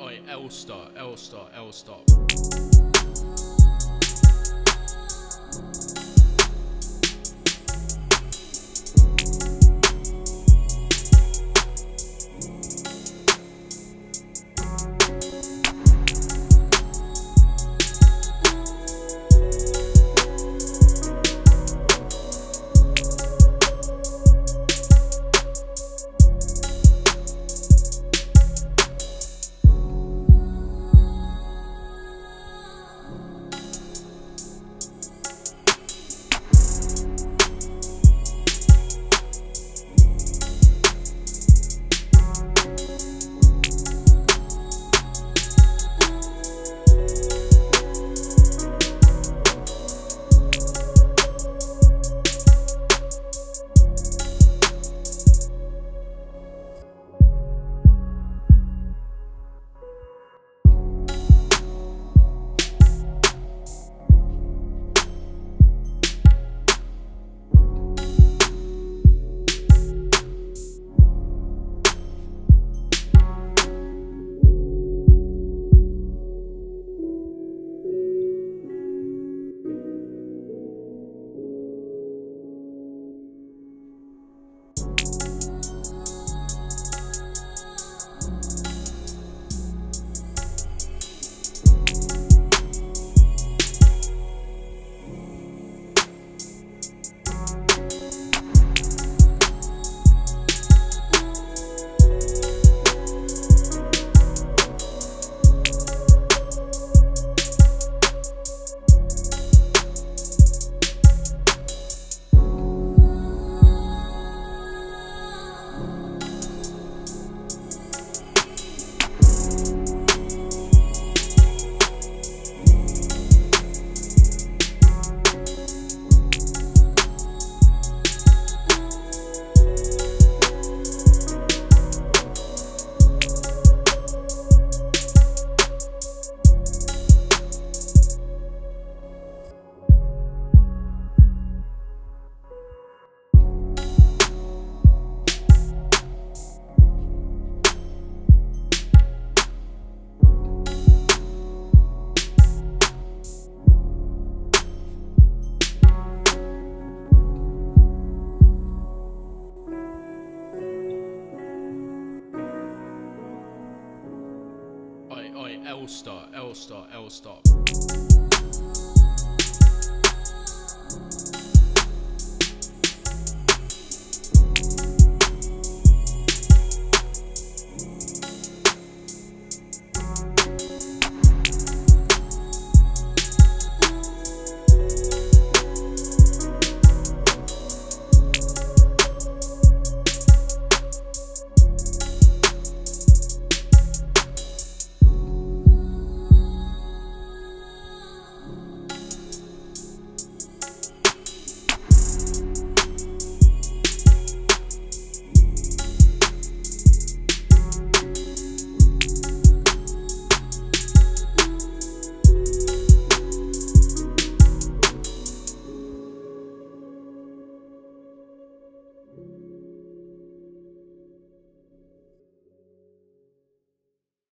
Oi, L star, L star, L star. L star, L star, L star.